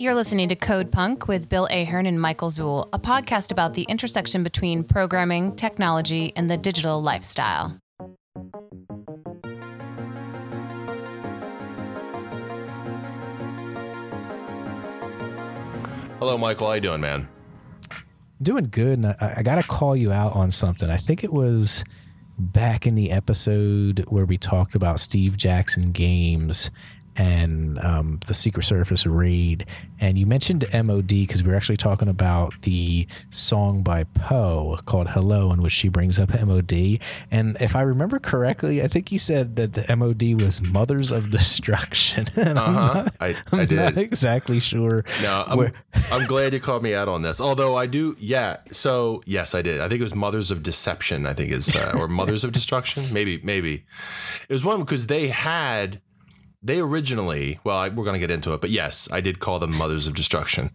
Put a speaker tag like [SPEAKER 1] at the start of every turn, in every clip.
[SPEAKER 1] You're listening to Code Punk with Bill Ahern and Michael Szul, a podcast about the intersection between programming, technology, and the digital lifestyle.
[SPEAKER 2] Hello, Michael. How you doing, man?
[SPEAKER 3] Doing good. And I, I got to call you out on something. I think it was back in the episode where we talked about Steve Jackson games and um, the Secret Service raid. And you mentioned MOD because we were actually talking about the song by Poe called Hello, in which she brings up MOD. And if I remember correctly, I think you said that the MOD was Mothers of Destruction. and I'm
[SPEAKER 2] Uh-huh.
[SPEAKER 3] not,
[SPEAKER 2] I,
[SPEAKER 3] I'm
[SPEAKER 2] I did.
[SPEAKER 3] not exactly sure.
[SPEAKER 2] No, I'm, I'm glad you called me out on this. Although I do, yeah. So yes, I did. I think it was Mothers of Deception. I think is uh, or Mothers of Destruction. Maybe, maybe it was one because they had they originally. Well, I, we're gonna get into it, but yes, I did call them Mothers of Destruction.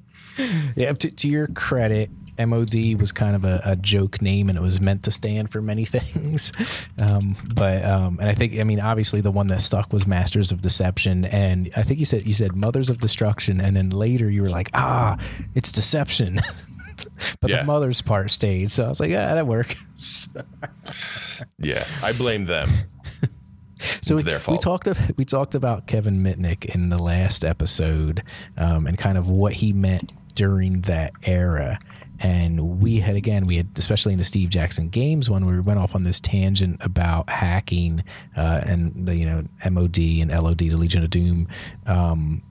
[SPEAKER 3] Yeah, to, to your credit, MOD was kind of a, a joke name, and it was meant to stand for many things. Um, but um, and I think, I mean, obviously, the one that stuck was Masters of Deception, and I think you said you said Mothers of Destruction, and then later you were like, ah, it's Deception. but
[SPEAKER 2] Yeah.
[SPEAKER 3] the mothers part stayed, so I was like, ah, that works.
[SPEAKER 2] Yeah, I blame them.
[SPEAKER 3] So
[SPEAKER 2] It's
[SPEAKER 3] we,
[SPEAKER 2] their
[SPEAKER 3] we
[SPEAKER 2] fault.
[SPEAKER 3] talked we talked about Kevin Mitnick in the last episode, um, and kind of what he meant during that era. And we had again, we had especially in the Steve Jackson games one, where we went off on this tangent about hacking uh, and the, you know MOD and LOD, the Legion of Doom. Um,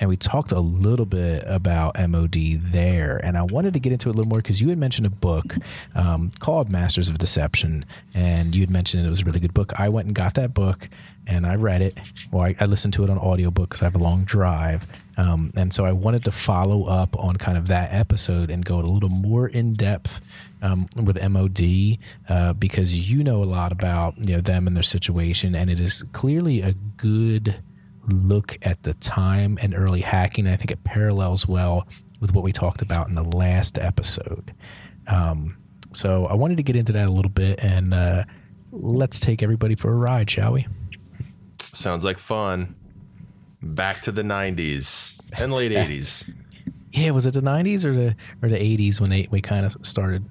[SPEAKER 3] and we talked a little bit about MOD there. And I wanted to get into it a little more because you had mentioned a book um, called Masters of Deception, and you had mentioned it was a really good book. I went and got that book and I read it. Well, I, I listened to it on audiobook because I have a long drive. Um, and so I wanted to follow up on kind of that episode and go a little more in depth um, with MOD uh, because you know a lot about you know them and their situation, and it is clearly a good look at the time and early hacking. And I think it parallels well with what we talked about in the last episode. Um, so I wanted to get into that a little bit and uh, let's take everybody for a ride, shall we?
[SPEAKER 2] Sounds like fun. Back to the '90s and late '80s.
[SPEAKER 3] Yeah, was it the '90s or the or the '80s when they we kind of started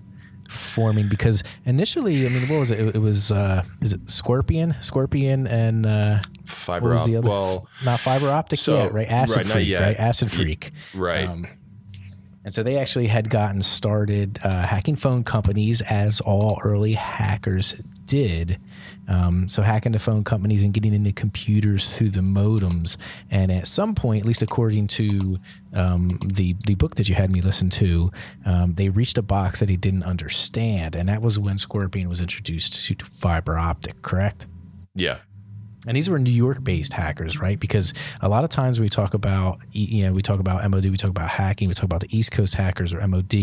[SPEAKER 3] forming? Because initially, I mean, what was it? It, it was uh, is it Scorpion, Scorpion, and uh,
[SPEAKER 2] Fiber
[SPEAKER 3] what was
[SPEAKER 2] op-
[SPEAKER 3] the other?
[SPEAKER 2] Well,
[SPEAKER 3] not Phiber Optik
[SPEAKER 2] so-
[SPEAKER 3] yet, right? Acid
[SPEAKER 2] right,
[SPEAKER 3] freak, right? Acid Phreak.
[SPEAKER 2] right.
[SPEAKER 3] Um, and so they actually had gotten started uh, hacking phone companies, as all early hackers did. Um, so hacking the phone companies and getting into computers through the modems. And at some point, at least according to um, the the book that you had me listen to, um, they reached a box that he didn't understand, and that was when Scorpion was introduced to Phiber Optik. Correct.
[SPEAKER 2] yeah.
[SPEAKER 3] And these were New York-based hackers, right? Because a lot of times we talk about, you know, we talk about MOD, we talk about hacking, we talk about the East Coast hackers or MOD,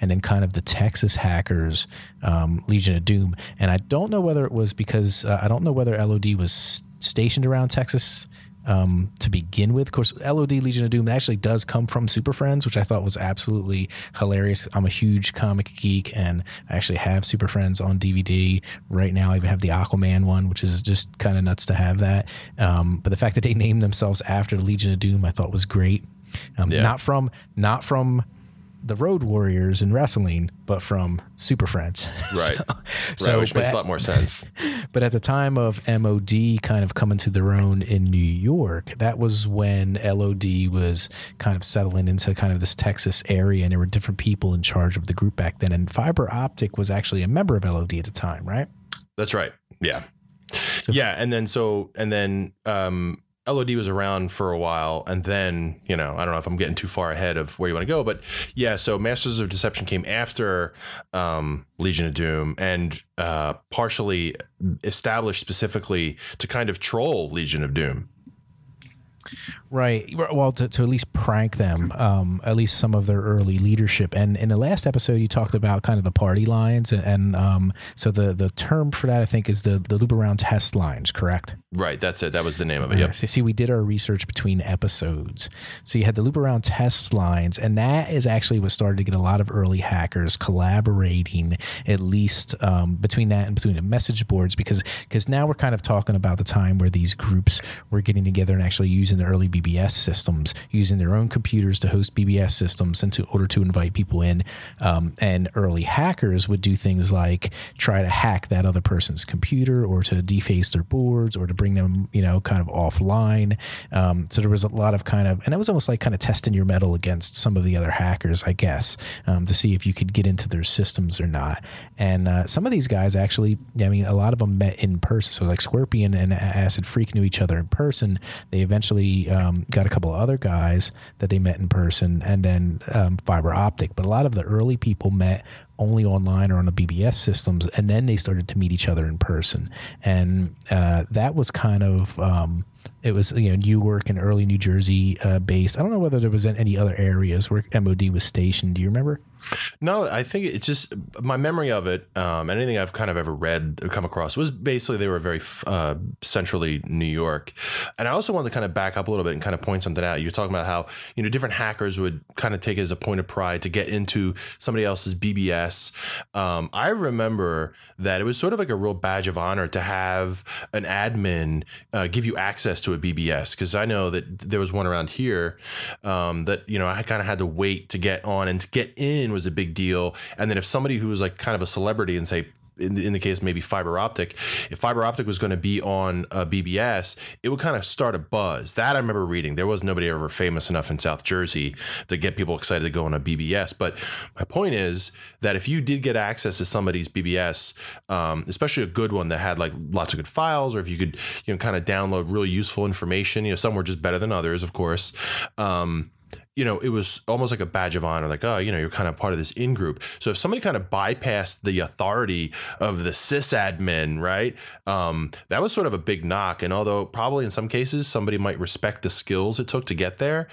[SPEAKER 3] and then kind of the Texas hackers, um, Legion of Doom. And I don't know whether it was because uh, I don't know whether LOD was stationed around Texas um, to begin with. Of course, LOD Legion of Doom actually does come from Super Friends, which I thought was absolutely hilarious. I'm a huge comic geek, and I actually have Super Friends on DVD right now. I even have the Aquaman one, which is just kind of nuts to have that. Um, but the fact that they named themselves after Legion of Doom, I thought was great. Um,
[SPEAKER 2] Yeah.
[SPEAKER 3] Not from not from the Road Warriors in wrestling, but from Super Friends.
[SPEAKER 2] Right.
[SPEAKER 3] so,
[SPEAKER 2] right, which makes
[SPEAKER 3] but-
[SPEAKER 2] a lot more sense.
[SPEAKER 3] but at the time of MOD kind of coming to their own in New York, that was when LOD was kind of settling into kind of this Texas area, and there were different people in charge of the group back then. And Phiber Optik was actually a member of LOD at the time, right?
[SPEAKER 2] That's right. Yeah.
[SPEAKER 3] So-
[SPEAKER 2] yeah, and then so and then um LOD was around for a while and then, you know, I don't know if I'm getting too far ahead of where you want to go, but yeah, so Masters of Deception came after um Legion of Doom and uh partially established specifically to kind of troll Legion of Doom.
[SPEAKER 3] Right. Well, to, to at least prank them, um, at least some of their early leadership. And in the last episode, you talked about kind of the party lines, and, and um, so the the term for that I think is the the loop around test lines, correct?
[SPEAKER 2] Right, that's it. That was the name of it. Yep.
[SPEAKER 3] So see, we did our research between episodes. So you had the loop around test lines, and that is actually what started to get a lot of early hackers collaborating, at least um, between that and between the message boards, because because now we're kind of talking about the time where these groups were getting together and actually using the early BBS systems, using their own computers to host BBS systems in order to invite people in. Um, and early hackers would do things like try to hack that other person's computer or to deface their boards or to bring them, you know, kind of offline. Um, so there was a lot of kind of, and it was almost like kind of testing your mettle against some of the other hackers, I guess, um, to see if you could get into their systems or not. And uh, some of these guys actually, I mean, a lot of them met in person. So like Scorpion and Acid Phreak knew each other in person. They eventually um, got a couple of other guys that they met in person, and then um, Phiber Optik. But a lot of the early people met only online or on the BBS systems, and then they started to meet each other in person, and uh, that was kind of um, it was you know Newark and early New Jersey uh, based. I don't know whether there was any other areas where MOD was stationed. Do you remember?
[SPEAKER 2] No, I think it just my memory of it. Um, anything I've kind of ever read or come across was basically they were very uh, centrally New York. And I also wanted to kind of back up a little bit and kind of point something out. You're talking about how you know different hackers would kind of take it as a point of pride to get into somebody else's BBS. Um, I remember that it was sort of like a real badge of honor to have an admin uh, give you access to a BBS because I know that there was one around here um, that you know I kind of had to wait to get on and to get in was a big deal. And then if somebody who was like kind of a celebrity and say in the, in the case maybe Phiber Optik, if Phiber Optik was going to be on a BBS, it would kind of start a buzz. That I remember reading. There was nobody ever famous enough in South Jersey to get people excited to go on a BBS. But my point is that if you did get access to somebody's BBS, um, especially a good one that had like lots of good files, or if you could you know kind of download really useful information, you know some were just better than others, of course. Um, you know, it was almost like a badge of honor, like, oh, you know, you're kind of part of this in group. So if somebody kind of bypassed the authority of the sysadmin, right, um, that was sort of a big knock. And although probably in some cases somebody might respect the skills it took to get there,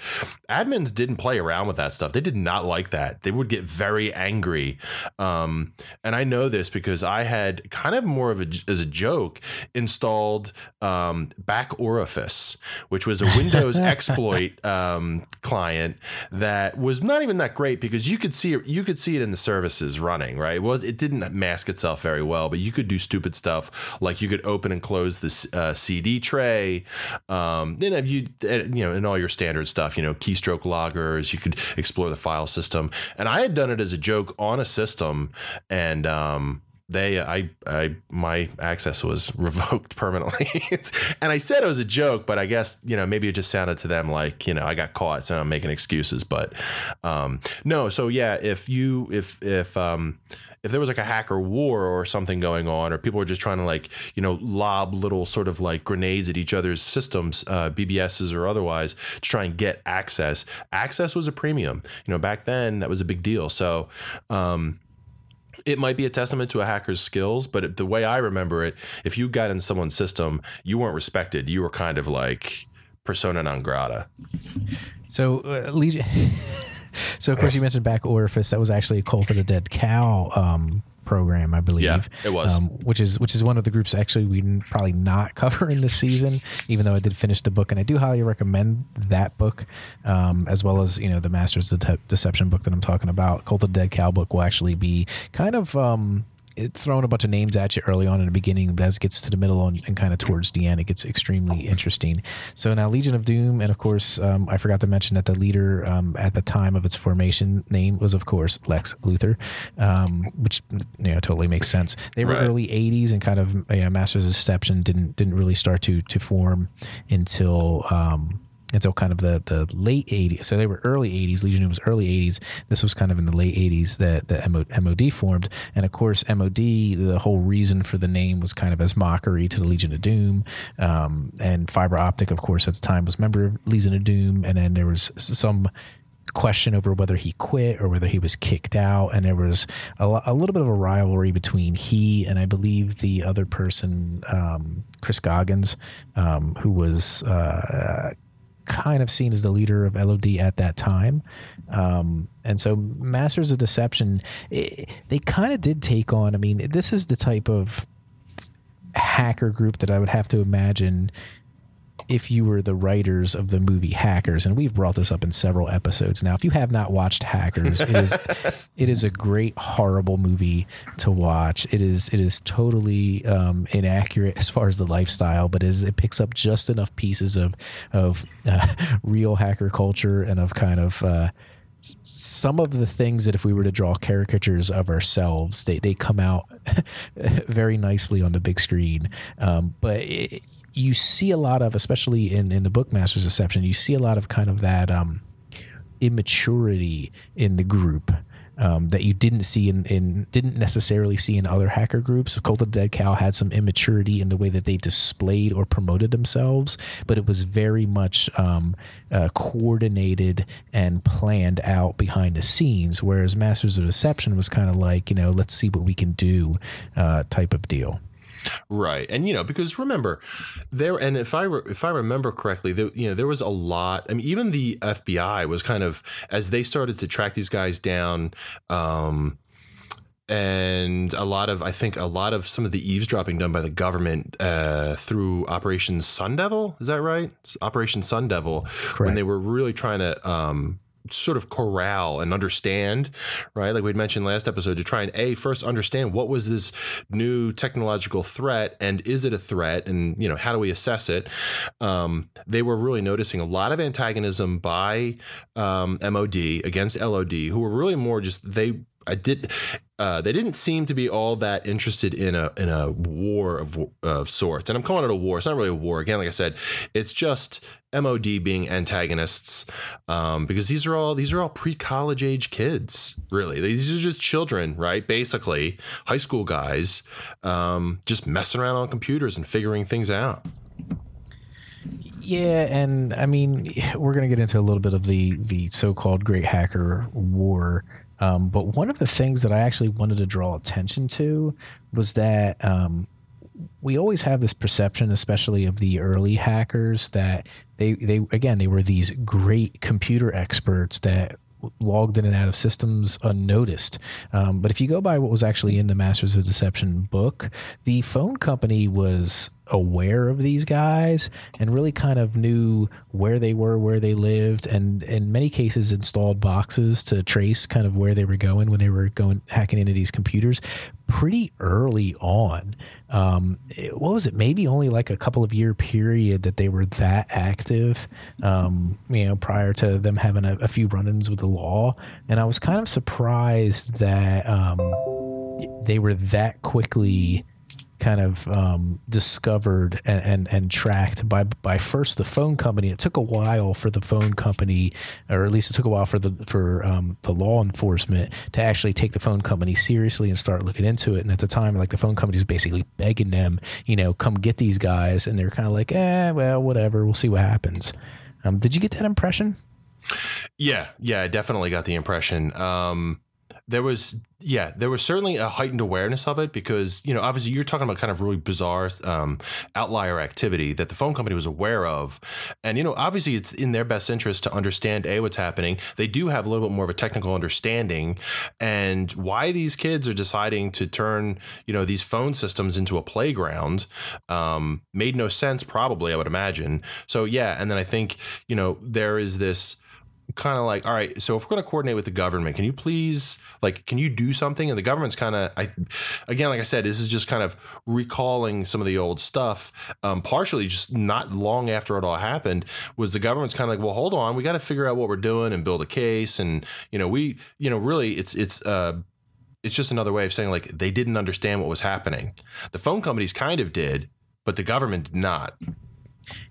[SPEAKER 2] admins didn't play around with that stuff. They did not like that. They would get very angry. Um, and I know this because I had kind of more of a, as a joke installed um, Back Orifice, which was a Windows exploit um, that was not even that great because you could see it, you could see it in the services running, right? It was it didn't mask itself very well, but you could do stupid stuff like you could open and close the uh, CD tray. Um, then if you uh, you know, in all your standard stuff, you know, keystroke loggers, you could explore the file system. And I had done it as a joke on a system and um, they I I my access was revoked permanently. and I said it was a joke, but I guess, you know, maybe it just sounded to them like, you know, I got caught, so I'm making excuses. But um no, so yeah, if you if if um if there was like a hacker war or something going on, or people were just trying to like, you know, lob little sort of like grenades at each other's systems, uh, BBSs or otherwise, to try and get access, access was a premium. You know, back then that was a big deal. So, um, it might be a testament to a hacker's skills, but the way I remember it, if you got in someone's system, you weren't respected. You were kind of like persona non grata.
[SPEAKER 3] So, uh, Legion. so, of course, you mentioned Back Orifice. That was actually a Cult of the Dead Cow um, program, I believe.
[SPEAKER 2] Yeah, it was. Um,
[SPEAKER 3] which is which is one of the groups actually we probably not cover in the season, even though I did finish the book, and I do highly recommend that book, um, as well as you know the Masters of De- Deception book that I'm talking about. Cult of the Dead Cow book will actually be kind of um, throwing a bunch of names at you early on in the beginning, but as it gets to the middle and, and kind of towards the end, it gets extremely interesting. So now Legion of Doom, and of course, um, I forgot to mention that the leader um, at the time of its formation name was, of course, Lex Luthor, um, which you know totally makes sense. They were right. early '80s, and kind of you know, Masters of Deception didn't didn't really start to to form until um, until kind of the, the late 80s. So they were early 80s. Legion of Doom was early 80s. This was kind of in the late 80s that the MOD formed. And of course, MOD, the whole reason for the name was kind of as mockery to the Legion of Doom. Um, and Phiber Optik, of course, at the time was member of Legion of Doom. And then there was some question over whether he quit or whether he was kicked out. And there was a, a little bit of a rivalry between he and I believe the other person, um, Chris Goggans, um, who was uh, kind of seen as the leader of LOD at that time. Um, and so Masters of Deception, it, they kind of did take on, I mean, this is the type of hacker group that I would have to imagine if you were the writers of the movie Hackers, and we've brought this up in several episodes now. If you have not watched Hackers, it is it is a great horrible movie to watch. It is it is totally um, inaccurate as far as the lifestyle, but is it picks up just enough pieces of of uh, real hacker culture and of kind of uh, some of the things that if we were to draw caricatures of ourselves, they, they come out very nicely on the big screen. Um, but you see a lot of, especially in, in the Bookmaster's Deception, you see a lot of kind of that um, immaturity in the group um, that you didn't see in, in didn't necessarily see in other hacker groups. Cult of Dead Cow had some immaturity in the way that they displayed or promoted themselves, but it was very much um, uh, coordinated and planned out behind the scenes. Whereas Masters of Deception was kind of like you know let's see what we can do uh, type of deal.
[SPEAKER 2] Right, and you know because remember there, and if I re, if I remember correctly, there, you know there was a lot. I mean, even the FBI was kind of as they started to track these guys down. Um, and a lot of I think a lot of some of the eavesdropping done by the government uh, through Operation Sun Devil is that right? Operation Sun Devil Correct. when they were really trying to um, sort of corral and understand, right? Like we mentioned last episode, to try and a first understand what was this new technological threat and is it a threat, and you know how do we assess it? Um, they were really noticing a lot of antagonism by um, MOD against LOD, who were really more just they I did. Uh, they didn't seem to be all that interested in a in a war of of sorts, and I'm calling it a war. It's not really a war. Again, like I said, it's just MOD being antagonists, um, because these are all these are all pre college age kids. Really, these are just children, right? Basically, high school guys, um, just messing around on computers and figuring things out.
[SPEAKER 3] Yeah, and I mean, we're going to get into a little bit of the the so called Great Hacker War um, but one of the things that I actually wanted to draw attention to was that um, we always have this perception, especially of the early hackers, that they they again they were these great computer experts that logged in and out of systems unnoticed. Um, but if you go by what was actually in the Masters of Deception book, the phone company was aware of these guys and really kind of knew where they were, where they lived, and in many cases installed boxes to trace kind of where they were going when they were going hacking into these computers pretty early on. Um, what was it? Maybe only like a couple of year period that they were that active. Um, you know, prior to them having a, a few run-ins with the law, and I was kind of surprised that um, they were that quickly kind of um, discovered and, and, and tracked by by first the phone company. It took a while for the phone company, or at least it took a while for the for um, the law enforcement to actually take the phone company seriously and start looking into it. And at the time, like the phone company was basically begging them, you know, come get these guys, and they're kind of like, eh, well, whatever, we'll see what happens. Um, did you get that impression?
[SPEAKER 2] Yeah, yeah, I definitely got the impression. Um, there was yeah there was certainly a heightened awareness of it because you know obviously you're talking about kind of really bizarre um, outlier activity that the phone company was aware of. And you know obviously it's in their best interest to understand a what's happening. They do have a little bit more of a technical understanding. And why these kids are deciding to turn you know these phone systems into a playground um, made no sense probably i would imagine. So yeah and then i think you know there is this kind of like, all right, so if we're going to coordinate with the government, can you please, like, can you do something? And the government's kind of, I, again, like I said, this is just kind of recalling some of the old stuff. Um, partially, just not long after it all happened, was the government's kind of like, well, hold on, we got to figure out what we're doing and build a case, and you know, we, you know, really, it's it's uh, it's just another way of saying like they didn't understand what was happening. The phone companies kind of did, but the government did not.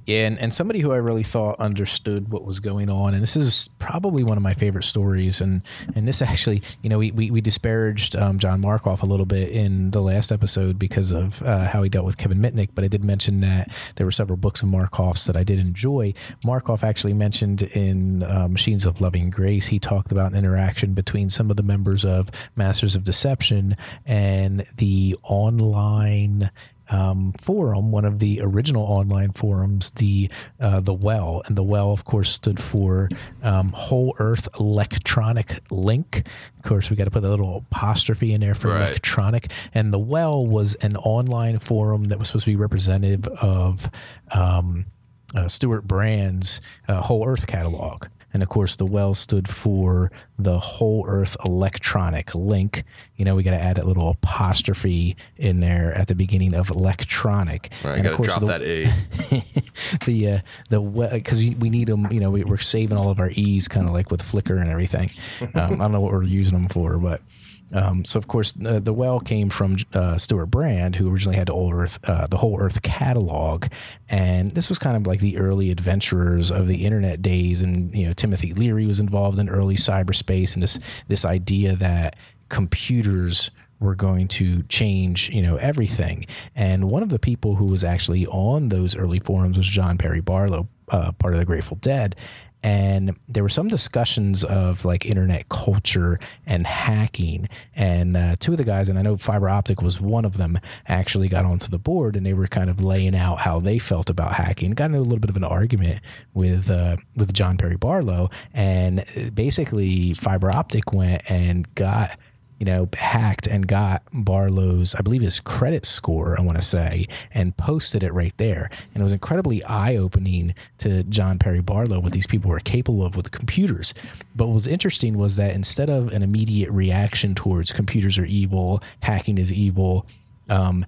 [SPEAKER 3] Yeah, and, and somebody who I really thought understood what was going on, and this is probably one of my favorite stories, and and this actually, you know, we we, we disparaged um, John Markoff a little bit in the last episode because of uh, how he dealt with Kevin Mitnick, but I did mention that there were several books of Markoff's that I did enjoy. Markoff actually mentioned in uh, Machines of Loving Grace, he talked about an interaction between some of the members of Masters of Deception and the online um, forum, one of the original online forums, the uh, the Well, and the Well, of course, stood for um, Whole Earth Electronic Link. Of course, we got to put a little apostrophe in there for right. electronic. And the Well was an online forum that was supposed to be representative of. Um, uh, Stewart Brand's uh, Whole Earth catalog. And of course, the well stood for the Whole Earth Electronic Link. You know, we got to add a little apostrophe in there at the beginning of electronic.
[SPEAKER 2] Right, got to drop
[SPEAKER 3] the,
[SPEAKER 2] that A.
[SPEAKER 3] the uh, the because we need them. You know, we, are saving all of our E's, kind of like with Flickr and everything. Um, I don't know what we're using them for, but um, so of course the well came from uh, Stewart Brand, who originally had the whole Earth, uh, the whole Earth catalog, and this was kind of like the early adventurers of the internet days. And you know Timothy Leary was involved in early cyberspace, and this this idea that computers were going to change, you know, everything. And one of the people who was actually on those early forums was John Perry Barlow, uh, part of the Grateful Dead and there were some discussions of like internet culture and hacking and uh, two of the guys and i know Phiber Optik was one of them actually got onto the board and they were kind of laying out how they felt about hacking got into a little bit of an argument with uh, with john perry barlow and basically Phiber Optik went and got you know, hacked and got Barlow's, I believe his credit score, I want to say, and posted it right there. And it was incredibly eye opening to John Perry Barlow what these people were capable of with computers. But what was interesting was that instead of an immediate reaction towards computers are evil, hacking is evil, um,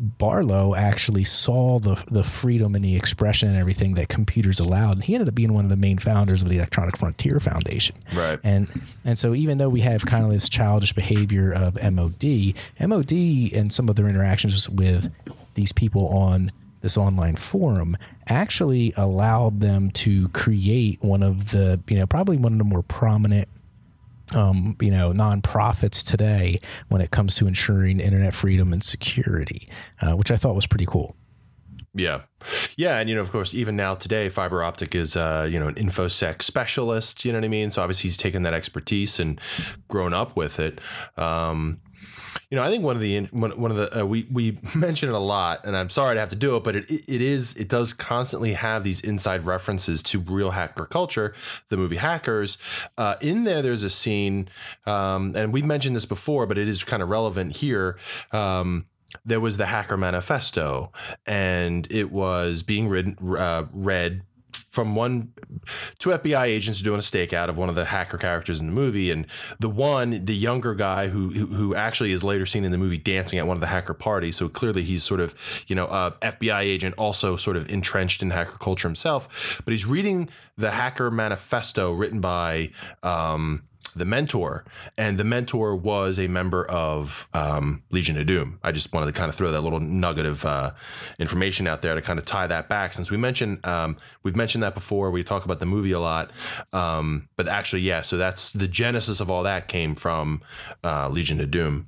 [SPEAKER 3] Barlow actually saw the the freedom and the expression and everything that computers allowed, and he ended up being one of the main founders of the Electronic Frontier Foundation.
[SPEAKER 2] Right.
[SPEAKER 3] And and so even though we have kind of this childish behavior of MOD, MOD and some of their interactions with these people on this online forum actually allowed them to create one of the you know probably one of the more prominent um, you know, nonprofits today when it comes to ensuring internet freedom and security, uh, which I thought was pretty cool.
[SPEAKER 2] Yeah. Yeah. And, you know, of course, even now today, Phiber Optik is, uh, you know, an infosec specialist, you know what I mean? So obviously he's taken that expertise and grown up with it. Um, you know, I think one of the one, of the uh, we we mention it a lot, and I'm sorry to have to do it, but it it is it does constantly have these inside references to real hacker culture, the movie Hackers. Uh, in there, there's a scene, um, and we've mentioned this before, but it is kind of relevant here. Um, there was the Hacker Manifesto, and it was being read, uh, read from one two FBI agents doing a stakeout of one of the hacker characters in the movie, and the one, the younger guy who who actually is later seen in the movie dancing at one of the hacker parties. So clearly he's sort of you know a FBI agent, also sort of entrenched in hacker culture himself. But he's reading the Hacker Manifesto written by um, the mentor, and the mentor was a member of um, Legion of Doom. I just wanted to kind of throw that little nugget of uh, information out there to kind of tie that back, since we mentioned um, we've mentioned that before. We talk about the movie a lot, um, but actually, yeah. So that's the genesis of all that came from uh, Legion of Doom.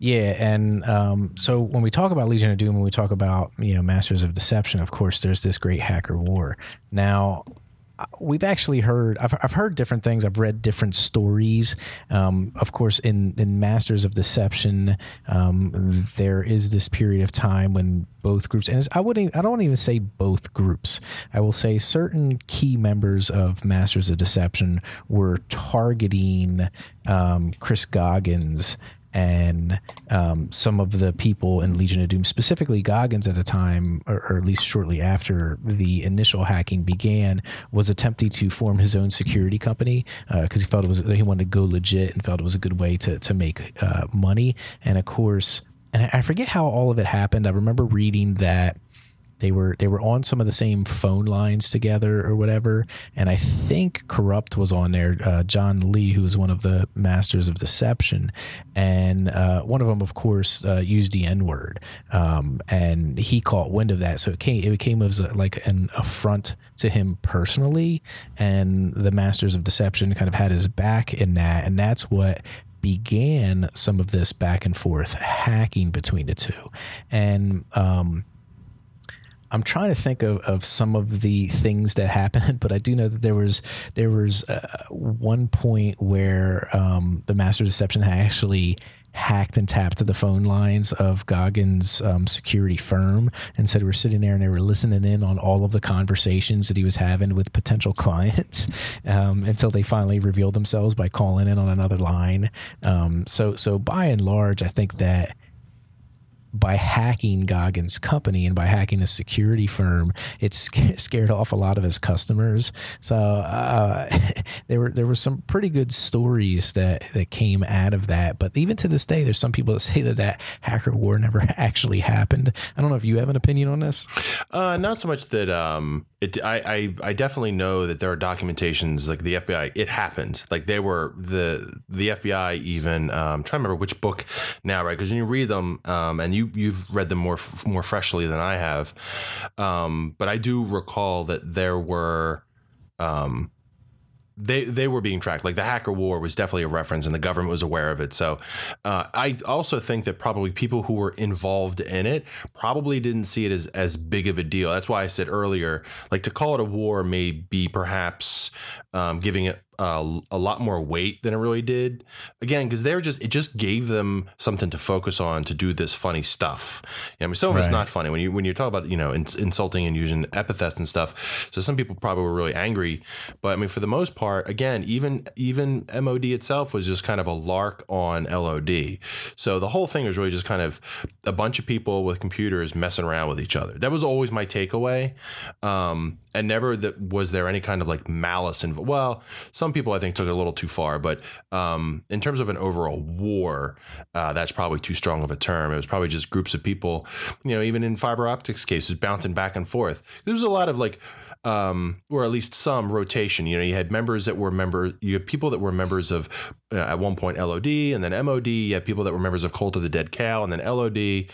[SPEAKER 3] Yeah, and um, so when we talk about Legion of Doom, when we talk about you know Masters of Deception, of course, there's this great hacker war. Now, we've actually heard I've, I've heard different things. I've read different stories. Um, of course in in masters of deception um, there is this period of time when both groups and i wouldn't i don't even say both groups. I will say certain key members of masters of deception were targeting um, chris goggans and um, some of the people in Legion of Doom, specifically Goggans at the time, or, or, at least shortly after the initial hacking began, was attempting to form his own security company because uh, he felt it was he wanted to go legit and felt it was a good way to to make uh, money. And of course, and I forget how all of it happened. I remember reading that they were they were on some of the same phone lines together or whatever. And I think Corrupt was on there. Uh, John Lee, who was one of the masters of deception, and uh, one of them, of course, uh, used the N word, um, and he caught wind of that. So it came it became as a, like an affront to him personally, and the masters of deception kind of had his back in that, and that's what began some of this back and forth hacking between the two. And um, I'm trying to think of, of some of the things that happened, but I do know that there was there was uh, one point where um, the Master Deception actually hacked and tapped to the phone lines of Goggans' um, security firm and said we're sitting there and they were listening in on all of the conversations that he was having with potential clients um, until they finally revealed themselves by calling in on another line. Um, so so by and large, I think that by hacking Goggans' company and by hacking a security firm, it scared off a lot of his customers. So uh, there were there were some pretty good stories that that came out of that. But even to this day, there's some people that say that that hacker war never actually happened. I don't know if you have an opinion on this.
[SPEAKER 2] Uh, not so much that um, it. I, I I definitely know that there are documentations like the FBI. It happened. Like they were the the FBI even. Um, trying to remember which book now, right? Because when you read them, um, and you you've read them more more freshly than I have, um, but I do recall that there were. Um, they they were being tracked. Like the hacker war was definitely a reference, and the government was aware of it. So uh, I also think that probably people who were involved in it probably didn't see it as as big of a deal. That's why I said earlier, like to call it a war may be perhaps um, giving it uh, a lot more weight than it really did. Again, because they're just it just gave them something to focus on to do this funny stuff. I mean, some of right. it's not funny when you when you talk about you know insulting and using epithets and stuff. So some people probably were really angry, but I mean, for the most part, again, even even MOD itself was just kind of a lark on LOD. So the whole thing was really just kind of a bunch of people with computers messing around with each other. That was always my takeaway, um, and never that was there any kind of like malice involved. Well, some some people I think took it a little too far, but um, in terms of an overall war, uh, that's probably too strong of a term. It was probably just groups of people, you know, even in Phiber Optik's cases, bouncing back and forth. There was a lot of like um, or at least some rotation. You know, you had members that were members, you had people that were members of uh, at one point LOD and then MOD. You had people that were members of Cult of the Dead Cow and then LOD.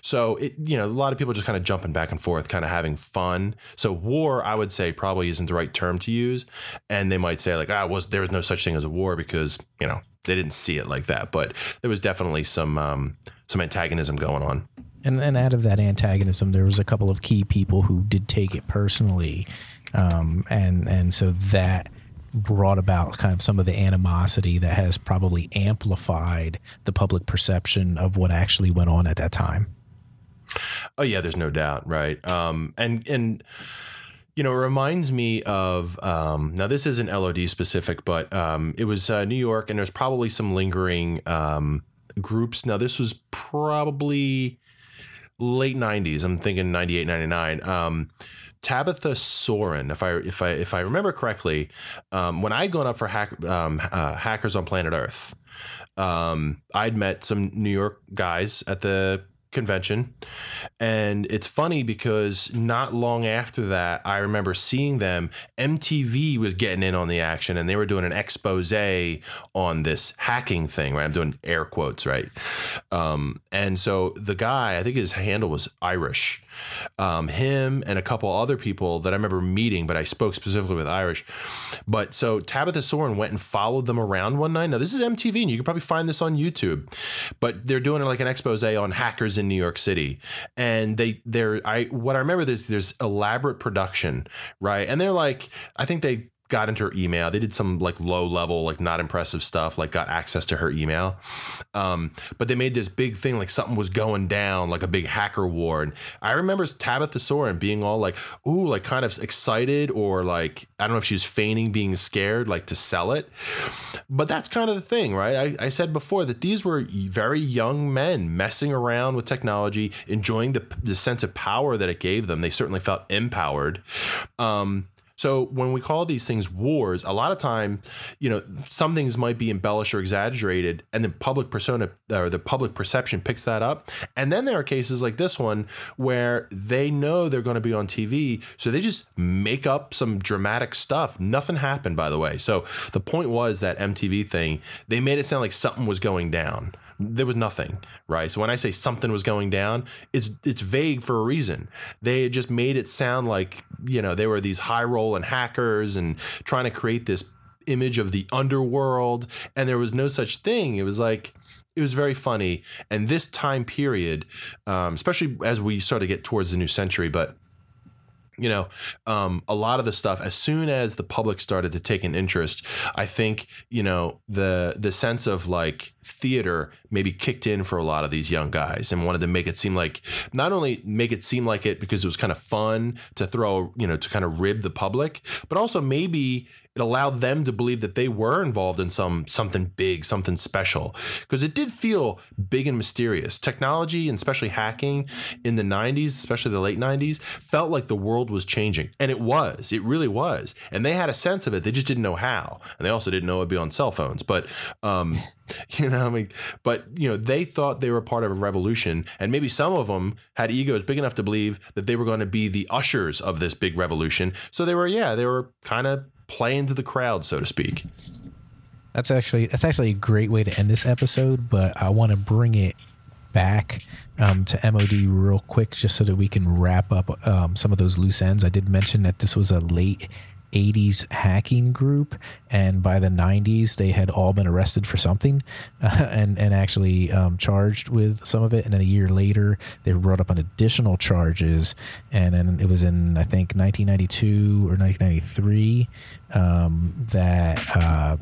[SPEAKER 2] So it, you know, a lot of people just kind of jumping back and forth, kind of having fun. So war, I would say, probably isn't the right term to use. And they might say like, ah, was there was no such thing as a war because you know they didn't see it like that. But there was definitely some um, some antagonism going on.
[SPEAKER 3] And and out of that antagonism, there was a couple of key people who did take it personally, um, and and so that brought about kind of some of the animosity that has probably amplified the public perception of what actually went on at that time.
[SPEAKER 2] Oh yeah, there's no doubt, right? Um, and and you know, it reminds me of um, now. This isn't LOD specific, but um, it was uh, New York, and there's probably some lingering um, groups. Now, this was probably late 90s. I'm thinking 98, 99. Um, Tabitha Soren, if I if I if I remember correctly, um, when I'd gone up for hack, um, uh, Hackers on Planet Earth, um, I'd met some New York guys at the convention. And it's funny because not long after that, I remember seeing them. MTV was getting in on the action and they were doing an expose on this hacking thing, right? I'm doing air quotes, right? Um, and so the guy, I think his handle was Irish. Um, him and a couple other people that I remember meeting, but I spoke specifically with Irish. But so Tabitha Soren went and followed them around one night. Now, this is MTV, and you can probably find this on YouTube, but they're doing like an expose on hackers in New York City. And they, they're, I, what I remember is there's elaborate production, right? And they're like, I think they got into her email. They did some like low level, like not impressive stuff, like got access to her email. Um, but they made this big thing, like something was going down, like a big hacker war. And I remember Tabitha Soren being all like, ooh, like kind of excited or like, I don't know if she was feigning being scared, like to sell it. But that's kind of the thing, right? I, I said before that these were very young men messing around with technology, enjoying the, the sense of power that it gave them. They certainly felt empowered. Um, so when we call these things wars, a lot of time, you know, some things might be embellished or exaggerated, and the public persona or the public perception picks that up. And then there are cases like this one where they know they're going to be on TV, so they just make up some dramatic stuff. Nothing happened, by the way. So the point was that MTV thing, they made it sound like something was going down there was nothing, right? So when I say something was going down, it's it's vague for a reason. They just made it sound like, you know, they were these high rolling hackers and trying to create this image of the underworld and there was no such thing. It was like it was very funny. And this time period, um, especially as we start to get towards the new century, but you know, um, a lot of the stuff as soon as the public started to take an interest, I think, you know, the the sense of like theater maybe kicked in for a lot of these young guys and wanted to make it seem like not only make it seem like it because it was kind of fun to throw, you know, to kind of rib the public, but also maybe it allowed them to believe that they were involved in some something big, something special. Because it did feel big and mysterious. Technology and especially hacking in the 90s, especially the late 90s, felt like the world was changing. And it was. It really was. And they had a sense of it. They just didn't know how. And they also didn't know it'd be on cell phones. But um, you know, I mean, but you know, they thought they were part of a revolution, and maybe some of them had egos big enough to believe that they were going to be the ushers of this big revolution. So they were, yeah, they were kind of playing to the crowd, so to speak.
[SPEAKER 3] That's actually that's actually a great way to end this episode, but I want to bring it back um, to MOD real quick, just so that we can wrap up um, some of those loose ends. I did mention that this was a late 80s hacking group, and by the 90s, they had all been arrested for something uh, and, and actually um, charged with some of it. And then a year later, they brought up on additional charges. And then it was in, I think, 1992 or 1993 um, that. Uh,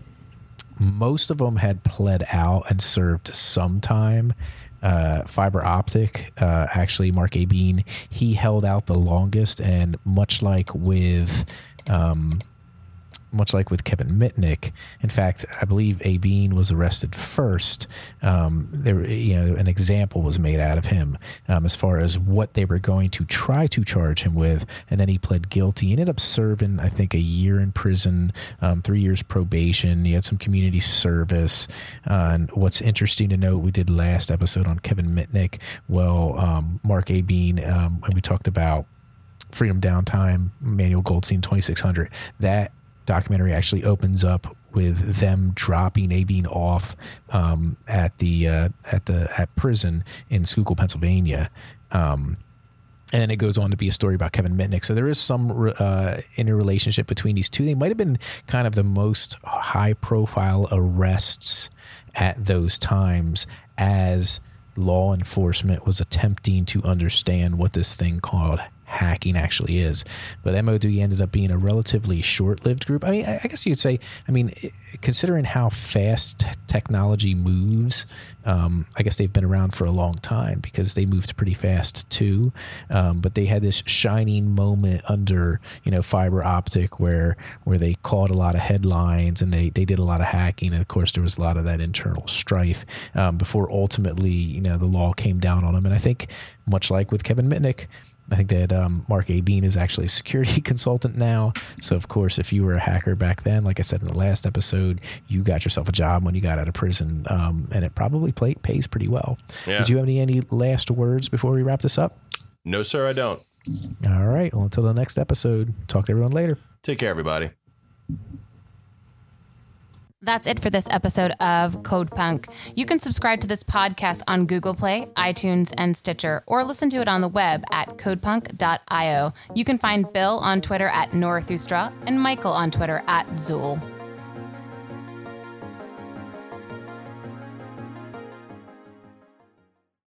[SPEAKER 3] most of them had pled out and served some time. Uh, Phiber Optik, uh, actually, Mark Abene, he held out the longest, and much like with um, much like with Kevin Mitnick. In fact, I believe Abene was arrested first. Um, there, you know, an example was made out of him um, as far as what they were going to try to charge him with, and then he pled guilty. He ended up serving, I think, a year in prison, um, three years probation. He had some community service. Uh, and what's interesting to note, we did last episode on Kevin Mitnick. Well, um, Mark Abene, um, when we talked about Freedom Downtime, Emmanuel Goldstein 2600. That documentary actually opens up with them dropping A. Abene off um, at the uh, at the at prison in Schuylkill, Pennsylvania. Um, and it goes on to be a story about Kevin Mitnick. So there is some uh, interrelationship between these two. They might have been kind of the most high profile arrests at those times as law enforcement was attempting to understand what this thing called hacking actually is. But MOD ended up being a relatively short lived group. I mean, I guess you'd say, I mean, considering how fast technology moves, um, I guess they've been around for a long time because they moved pretty fast too. Um, but they had this shining moment under, you know, Phiber Optik where where they caught a lot of headlines and they, they did a lot of hacking. And of course, there was a lot of that internal strife um, before ultimately, you know, the law came down on them. And I think, much like with Kevin Mitnick, I think that um, Mark Abene is actually a security consultant now. So, of course, if you were a hacker back then, like I said in the last episode, you got yourself a job when you got out of prison, um, and it probably play, pays pretty well. Yeah. Did you have any, any last words before we wrap this up?
[SPEAKER 2] No, sir, I don't.
[SPEAKER 3] All right. Well, until the next episode, talk to everyone later.
[SPEAKER 2] Take care, everybody.
[SPEAKER 1] That's it for this episode of Code Punk. You can subscribe to this podcast on Google Play, iTunes, and Stitcher, or listen to it on the web at codepunk.io. You can find Bill on Twitter at Norathustra and Michael on Twitter at Zool.